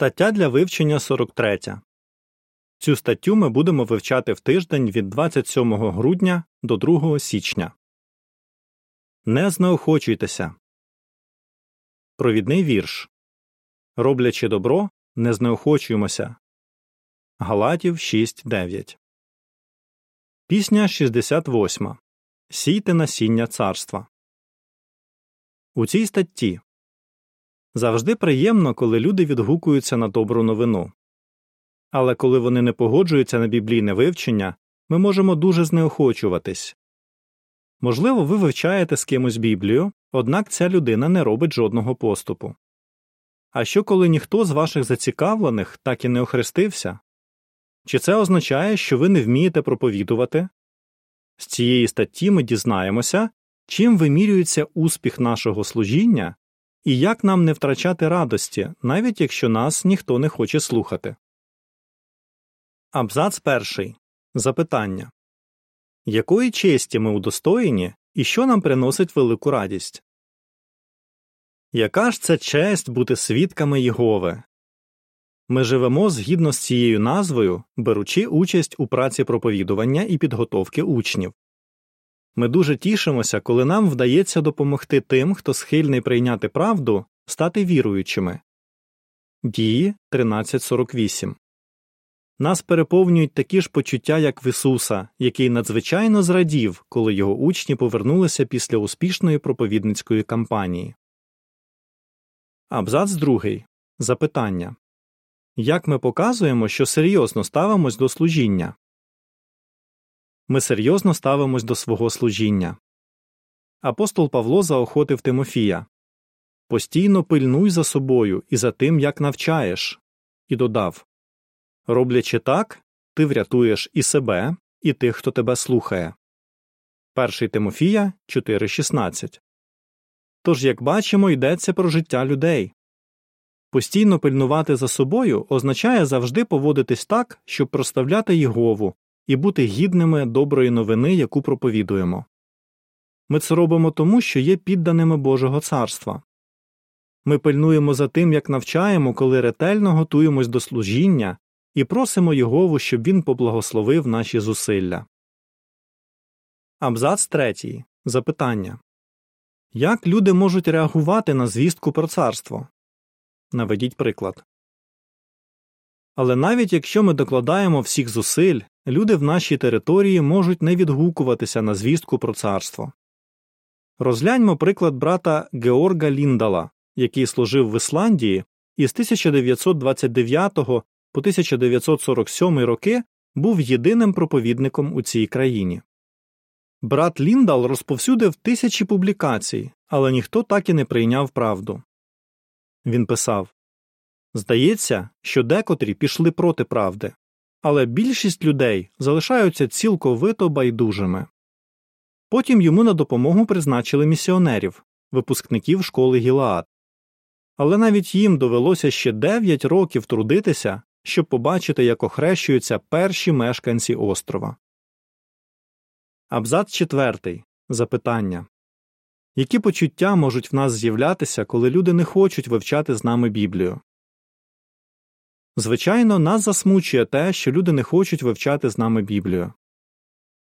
Стаття для вивчення 43. Цю статтю ми будемо вивчати в тиждень від 27 грудня до 2 січня. Не знеохочуйтеся. Провідний вірш. Роблячи добро, не знеохочуємося. Галатів 6.9. Пісня 68. Сійте насіння царства. У цій статті Завжди приємно, коли люди відгукуються на добру новину. Але коли вони не погоджуються на біблійне вивчення, ми можемо дуже знеохочуватись. Можливо, ви вивчаєте з кимось Біблію, однак ця людина не робить жодного поступу. А що коли ніхто з ваших зацікавлених так і не охрестився? Чи це означає, що ви не вмієте проповідувати? З цієї статті ми дізнаємося, чим вимірюється успіх нашого служіння і як нам не втрачати радості, навіть якщо нас ніхто не хоче слухати. Абзац перший. Запитання Якої честі ми удостоєні і що нам приносить велику радість? Яка ж це честь бути свідками Єгови? Ми живемо згідно з цією назвою, беручи участь у праці проповідування і підготовки учнів. Ми дуже тішимося, коли нам вдається допомогти тим, хто схильний прийняти правду, стати віруючими. Дії 1348 Нас переповнюють такі ж почуття, як в Ісуса, який надзвичайно зрадів, коли його учні повернулися після успішної проповідницької кампанії. Абзац другий. Запитання Як ми показуємо, що серйозно ставимось до служіння? Ми серйозно ставимось до свого служіння. Апостол Павло заохотив Тимофія Постійно пильнуй за собою і за тим, як навчаєш, і додав Роблячи так, ти врятуєш і себе, і тих, хто тебе слухає. 1 Тимофія 4.16 Тож, як бачимо, йдеться про життя людей. Постійно пильнувати за собою означає завжди поводитись так, щоб проставляти Єгову, і бути гідними доброї новини, яку проповідуємо. Ми це робимо тому, що є підданими Божого царства. Ми пильнуємо за тим, як навчаємо, коли ретельно готуємось до служіння і просимо Його, щоб він поблагословив наші зусилля. Абзац третій. Запитання Як люди можуть реагувати на звістку про царство? Наведіть приклад. Але навіть якщо ми докладаємо всіх зусиль, люди в нашій території можуть не відгукуватися на звістку про царство. Розгляньмо приклад брата Георга Ліндала, який служив в Ісландії і з 1929 по 1947 роки був єдиним проповідником у цій країні. Брат Ліндал розповсюдив тисячі публікацій, але ніхто так і не прийняв правду. Він писав Здається, що декотрі пішли проти правди, але більшість людей залишаються цілковито байдужими. Потім йому на допомогу призначили місіонерів, випускників школи Гілаад. Але навіть їм довелося ще 9 років трудитися, щоб побачити, як охрещуються перші мешканці острова. Абзац 4. Запитання Які почуття можуть в нас з'являтися, коли люди не хочуть вивчати з нами Біблію? Звичайно, нас засмучує те, що люди не хочуть вивчати з нами Біблію.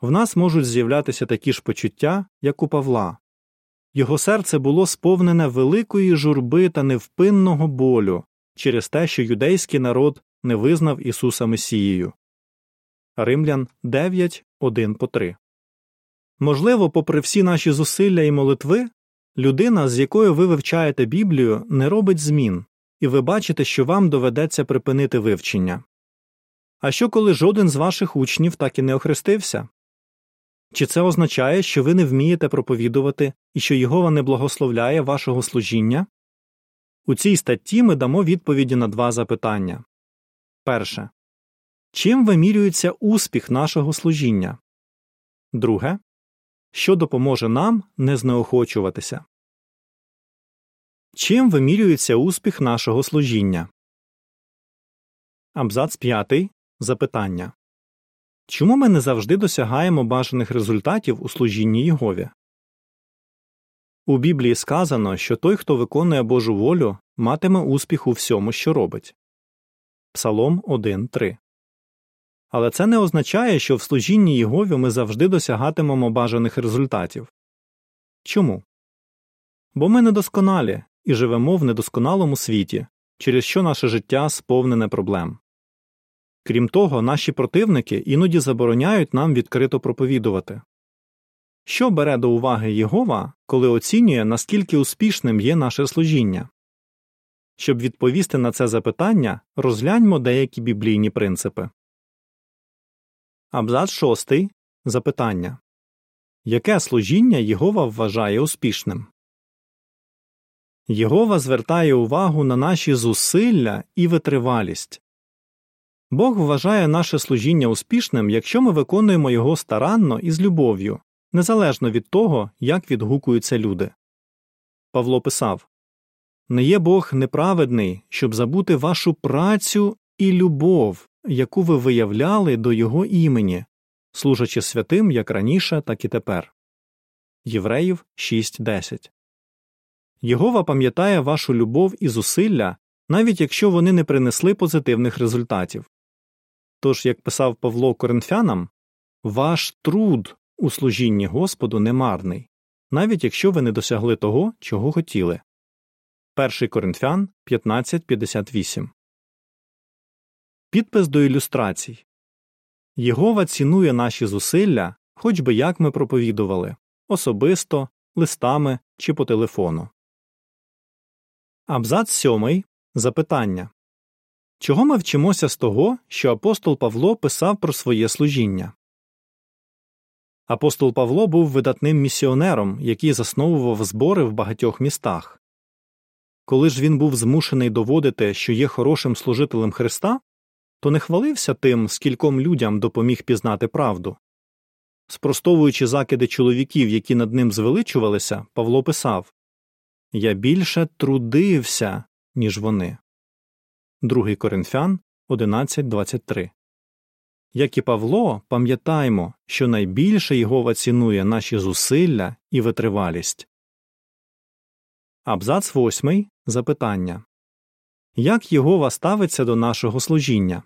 В нас можуть з'являтися такі ж почуття, як у Павла. Його серце було сповнене великої журби та невпинного болю через те, що юдейський народ не визнав Ісуса Месією. Римлян 9, 1 по 3 Можливо, попри всі наші зусилля і молитви, людина, з якою ви вивчаєте Біблію, не робить змін і ви бачите, що вам доведеться припинити вивчення. А що коли жоден з ваших учнів так і не охрестився? Чи це означає, що ви не вмієте проповідувати і що Єгова не благословляє вашого служіння? У цій статті ми дамо відповіді на два запитання перше. Чим вимірюється успіх нашого служіння? Друге. Що допоможе нам не знеохочуватися? Чим вимірюється успіх нашого служіння? Абзац 5. Запитання Чому ми не завжди досягаємо бажаних результатів у служінні Єгові? У Біблії сказано, що той, хто виконує Божу волю, матиме успіх у всьому, що робить. Псалом 1.3. Але це не означає, що в служінні Єгові ми завжди досягатимемо бажаних результатів. Чому? Бо ми недосконалі і живемо в недосконалому світі, через що наше життя сповнене проблем. Крім того, наші противники іноді забороняють нам відкрито проповідувати. Що бере до уваги Єгова, коли оцінює, наскільки успішним є наше служіння? Щоб відповісти на це запитання, розгляньмо деякі біблійні принципи. Абзац 6. Запитання Яке служіння Єгова вважає успішним? Єгова звертає увагу на наші зусилля і витривалість. Бог вважає наше служіння успішним, якщо ми виконуємо його старанно і з любов'ю, незалежно від того, як відгукуються люди. Павло писав Не є Бог неправедний, щоб забути вашу працю і любов, яку ви виявляли до Його імені, служачи святим як раніше, так і тепер. Євреїв 6.10 Єгова пам'ятає вашу любов і зусилля, навіть якщо вони не принесли позитивних результатів. Тож, як писав Павло Коринфянам, ваш труд у служінні Господу немарний, навіть якщо ви не досягли того, чого хотіли. 1 Коринфян 15.58 Підпис до ілюстрацій Єгова цінує наші зусилля, хоч би як ми проповідували особисто, листами чи по телефону. Абзац сьомий. Запитання Чого ми вчимося з того, що апостол Павло писав про своє служіння? Апостол Павло був видатним місіонером, який засновував збори в багатьох містах. Коли ж він був змушений доводити, що є хорошим служителем Христа, то не хвалився тим, скільком людям допоміг пізнати правду. Спростовуючи закиди чоловіків, які над ним звеличувалися, Павло писав Я більше трудився, ніж вони. 2 Коринфян 11.23 Як і Павло, пам'ятаймо, що найбільше Єгова цінує наші зусилля і витривалість. Абзац 8. Запитання Як Єгова ставиться до нашого служіння?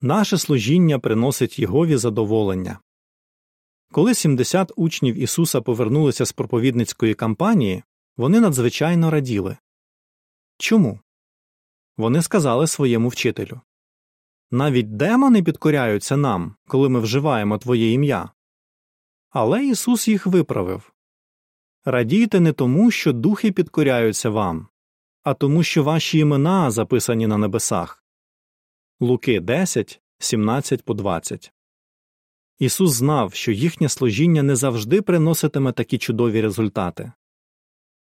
Наше служіння приносить Єгові задоволення. Коли 70 учнів Ісуса повернулися з проповідницької кампанії, вони надзвичайно раділи. Чому? Вони сказали своєму вчителю Навіть демони підкоряються нам, коли ми вживаємо Твоє ім'я. Але Ісус їх виправив Радійте не тому, що духи підкоряються вам, а тому, що ваші імена записані на небесах. Луки 10, 17 по 20 Ісус знав, що їхнє служіння не завжди приноситиме такі чудові результати.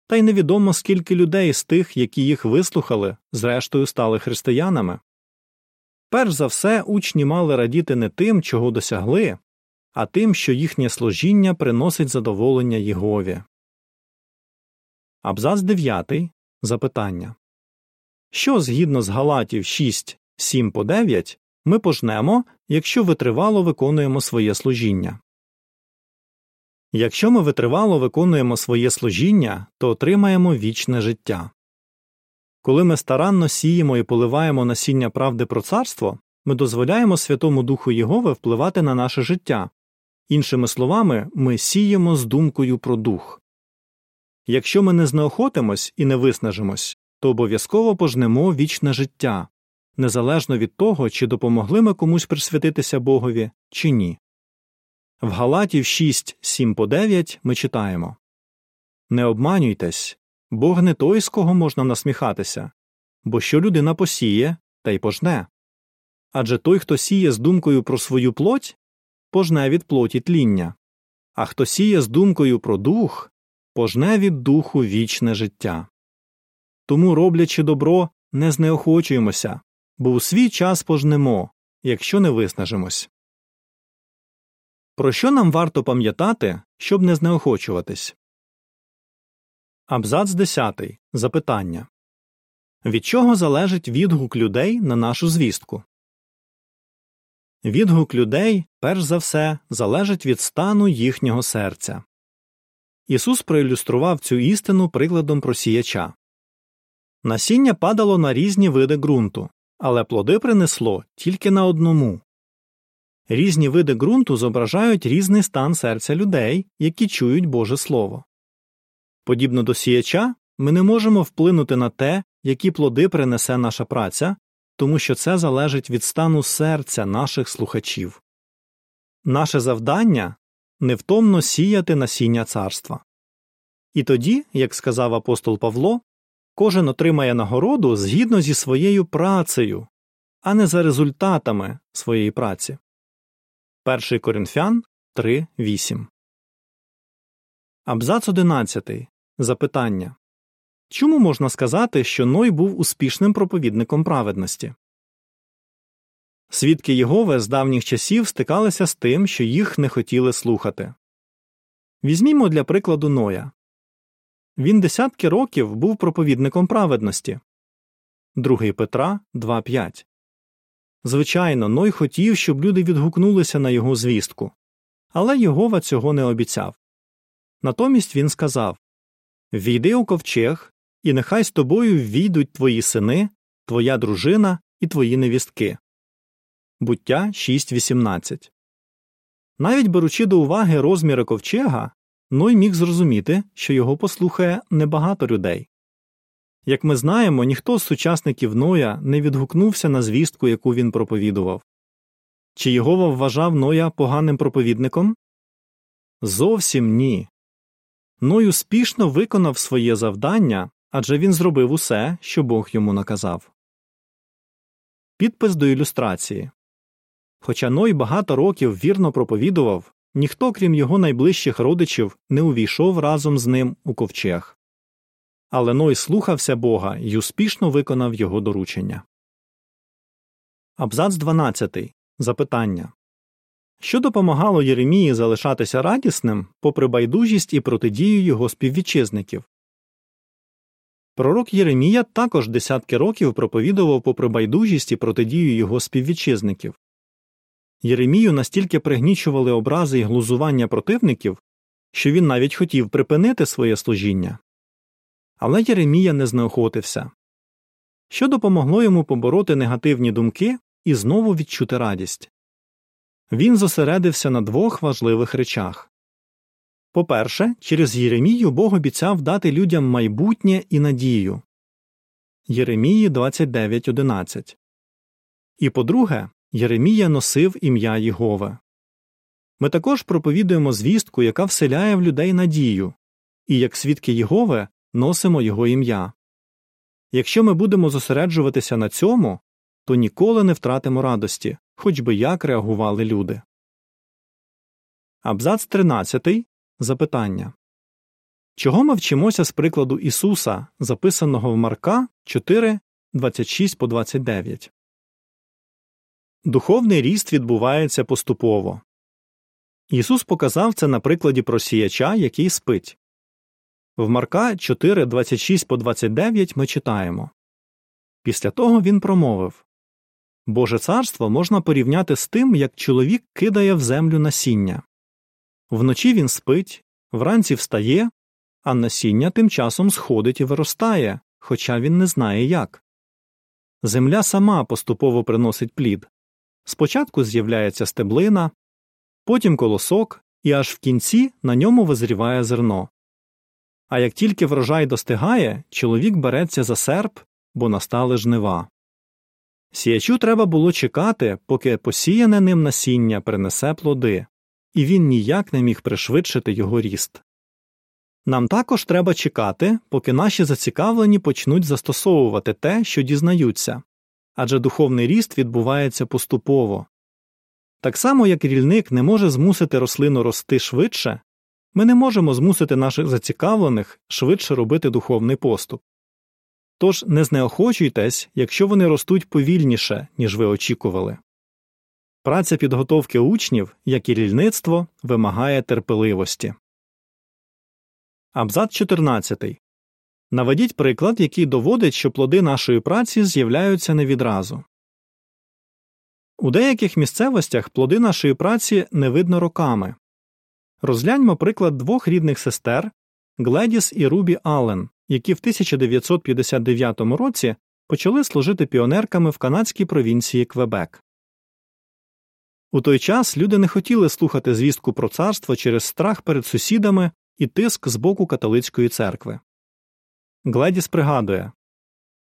Та й невідомо, скільки людей з тих, які їх вислухали, зрештою стали християнами. Перш за все, учні мали радіти не тим, чого досягли, а тим, що їхнє служіння приносить задоволення Єгові. Абзац 9. Запитання Що згідно з Галатів 6, 7 по 9 ми пожнемо, якщо витривало виконуємо своє служіння. Якщо ми витривало виконуємо своє служіння, то отримаємо вічне життя. Коли ми старанно сіємо і поливаємо насіння правди про царство, ми дозволяємо Святому Духу Єгови впливати на наше життя. Іншими словами, ми сіємо з думкою про дух. Якщо ми не знеохотимось і не виснажимось, то обов'язково пожнемо вічне життя, незалежно від того, чи допомогли ми комусь присвятитися Богові, чи ні. В Галатів 6, 7 по 9 ми читаємо Не обманюйтесь, Бог не той, з кого можна насміхатися, бо що людина посіє, та й пожне. Адже той, хто сіє з думкою про свою плоть, пожне від плоті тління, а хто сіє з думкою про дух, пожне від духу вічне життя. Тому, роблячи добро, не знеохочуємося, бо у свій час пожнемо, якщо не виснажимось. Про що нам варто пам'ятати, щоб не знеохочуватись? Абзац 10. Запитання Від чого залежить відгук людей на нашу звістку? Відгук людей, перш за все, залежить від стану їхнього серця. Ісус проілюстрував цю істину прикладом просіяча. Насіння падало на різні види ґрунту, але плоди принесло тільки на одному. Різні види ґрунту зображають різний стан серця людей, які чують Боже Слово. Подібно до сіяча, ми не можемо вплинути на те, які плоди принесе наша праця, тому що це залежить від стану серця наших слухачів. Наше завдання невтомно сіяти насіння царства. І тоді, як сказав апостол Павло, кожен отримає нагороду згідно зі своєю працею, а не за результатами своєї праці. 1 Коринфян 3.8 Абзац 11. Запитання Чому можна сказати, що Ной був успішним проповідником праведності? Свідки Єгови з давніх часів стикалися з тим, що їх не хотіли слухати. Візьмімо для прикладу Ноя. Він десятки років був проповідником праведності. 2 Петра 2.5 Звичайно, Ной хотів, щоб люди відгукнулися на його звістку. Але Єгова цього не обіцяв. Натомість він сказав Війди у ковчег, і нехай з тобою війдуть твої сини, твоя дружина і твої невістки. Буття 6.18 Навіть беручи до уваги розміри ковчега, Ной міг зрозуміти, що його послухає небагато людей. Як ми знаємо, ніхто з сучасників Ноя не відгукнувся на звістку, яку він проповідував. Чи Єгова вважав Ноя поганим проповідником? Зовсім ні. Ной успішно виконав своє завдання адже він зробив усе, що Бог йому наказав. Підпис до ілюстрації Хоча Ной багато років вірно проповідував, ніхто, крім його найближчих родичів, не увійшов разом з ним у ковчег. Але Ной слухався Бога і успішно виконав його доручення. Абзац 12. Запитання Що допомагало Єремії залишатися радісним попри байдужість і протидію його співвітчизників? Пророк Єремія також десятки років проповідував попри байдужість і протидію його співвітчизників. Єремію настільки пригнічували образи і глузування противників, що він навіть хотів припинити своє служіння. Але Єремія не знеохотився, що допомогло йому побороти негативні думки і знову відчути радість. Він зосередився на двох важливих речах по перше, через Єремію Бог обіцяв дати людям майбутнє і надію Єремії 29.11. І по друге, Єремія носив ім'я Єгове. Ми також проповідуємо звістку, яка вселяє в людей надію, і як свідки Єгове носимо його ім'я. Якщо ми будемо зосереджуватися на цьому, то ніколи не втратимо радості, хоч би як реагували люди. Абзац 13. Запитання Чого ми вчимося з прикладу Ісуса, записаного в Марка 4, 26 по 29? Духовний ріст відбувається поступово. Ісус показав це на прикладі просіяча, який спить. В Марка 4, 26 по 29 ми читаємо Після того він промовив Боже царство можна порівняти з тим, як чоловік кидає в землю насіння. Вночі він спить, вранці встає, а насіння тим часом сходить і виростає, хоча він не знає як. Земля сама поступово приносить плід. Спочатку з'являється стеблина, потім колосок, і аж в кінці на ньому визріває зерно. А як тільки врожай достигає, чоловік береться за серп, бо настали жнива. Сіячу треба було чекати, поки посіяне ним насіння принесе плоди, і він ніяк не міг пришвидшити його ріст. Нам також треба чекати, поки наші зацікавлені почнуть застосовувати те, що дізнаються, адже духовний ріст відбувається поступово. Так само, як рільник не може змусити рослину рости швидше, ми не можемо змусити наших зацікавлених швидше робити духовний поступ. Тож не знеохочуйтесь, якщо вони ростуть повільніше, ніж ви очікували. Праця підготовки учнів, як і рільництво, вимагає терпеливості. Абзац 14. Наведіть приклад, який доводить, що плоди нашої праці з'являються не відразу. У деяких місцевостях плоди нашої праці не видно роками. Розгляньмо приклад двох рідних сестер Гледіс і Рубі Аллен, які в 1959 році почали служити піонерками в канадській провінції Квебек. У той час люди не хотіли слухати звістку про царство через страх перед сусідами і тиск з боку католицької церкви. Гледіс пригадує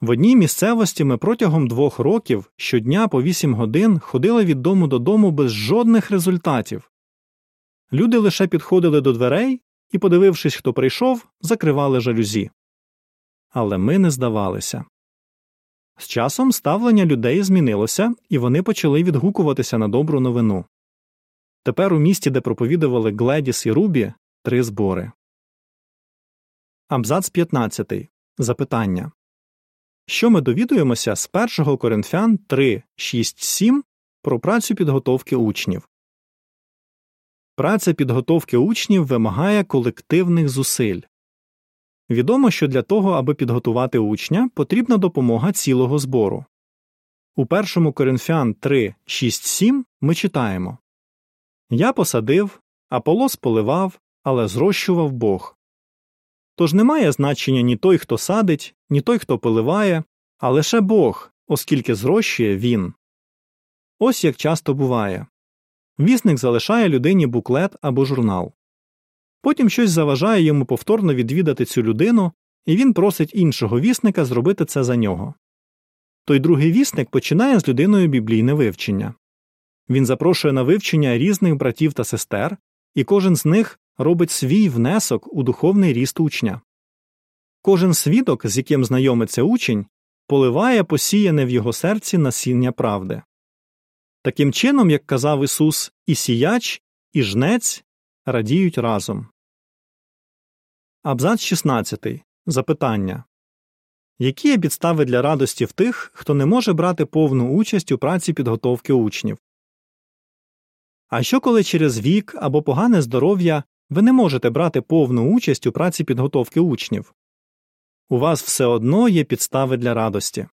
в одній місцевості ми протягом двох років щодня по вісім годин ходили від дому додому без жодних результатів. Люди лише підходили до дверей і, подивившись, хто прийшов, закривали жалюзі. Але ми не здавалися. З часом ставлення людей змінилося, і вони почали відгукуватися на добру новину. Тепер у місті, де проповідували Гледіс і Рубі, три збори. Абзац 15. Запитання Що ми довідуємося з 1 Коринфян 3, 6, 7 про працю підготовки учнів? Праця підготовки учнів вимагає колективних зусиль. Відомо, що для того, аби підготувати учня, потрібна допомога цілого збору. У 1 Коринфян 3, 6, 7 ми читаємо Я посадив, Аполос поливав, але зрощував Бог. Тож немає значення ні той, хто садить, ні той, хто поливає, а лише Бог, оскільки зрощує він. Ось як часто буває вісник залишає людині буклет або журнал. Потім щось заважає йому повторно відвідати цю людину, і він просить іншого вісника зробити це за нього. Той другий вісник починає з людиною біблійне вивчення. Він запрошує на вивчення різних братів та сестер, і кожен з них робить свій внесок у духовний ріст учня. Кожен свідок, з яким знайомиться учень, поливає посіяне в його серці насіння правди. Таким чином, як казав Ісус, і сіяч, і жнець радіють разом. Абзац 16. Запитання Які є підстави для радості в тих, хто не може брати повну участь у праці підготовки учнів? А що коли через вік або погане здоров'я ви не можете брати повну участь у праці підготовки учнів? У вас все одно є підстави для радості.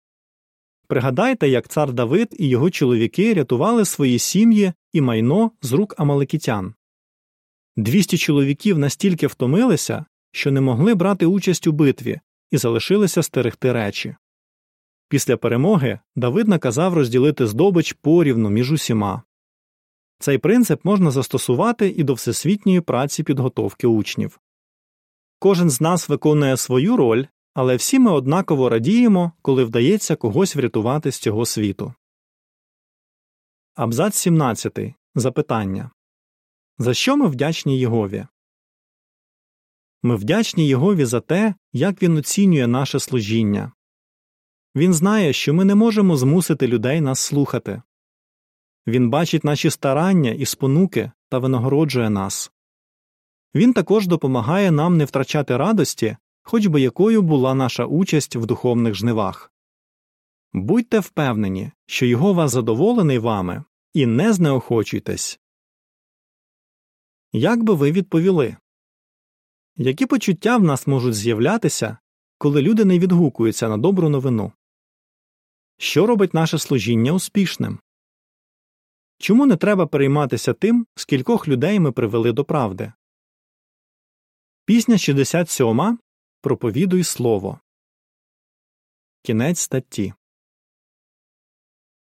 Пригадайте, як цар Давид і його чоловіки рятували свої сім'ї і майно з рук амаликітян. Двісті чоловіків настільки втомилися, що не могли брати участь у битві і залишилися стерегти речі. Після перемоги Давид наказав розділити здобич порівну між усіма. Цей принцип можна застосувати і до всесвітньої праці підготовки учнів. Кожен з нас виконує свою роль, але всі ми однаково радіємо, коли вдається когось врятувати з цього світу. Абзац 17. Запитання За що ми вдячні Єгові? Ми вдячні Єгові за те, як він оцінює наше служіння. Він знає, що ми не можемо змусити людей нас слухати. Він бачить наші старання і спонуки та винагороджує нас. Він також допомагає нам не втрачати радості, хоч би якою була наша участь в духовних жнивах. Будьте впевнені, що Його вас задоволений вами, і не знеохочуйтесь. Як би ви відповіли? Які почуття в нас можуть з'являтися, коли люди не відгукуються на добру новину? Що робить наше служіння успішним? Чому не треба перейматися тим, скількох людей ми привели до правди? Пісня 67 Проповідуй слово. Кінець статті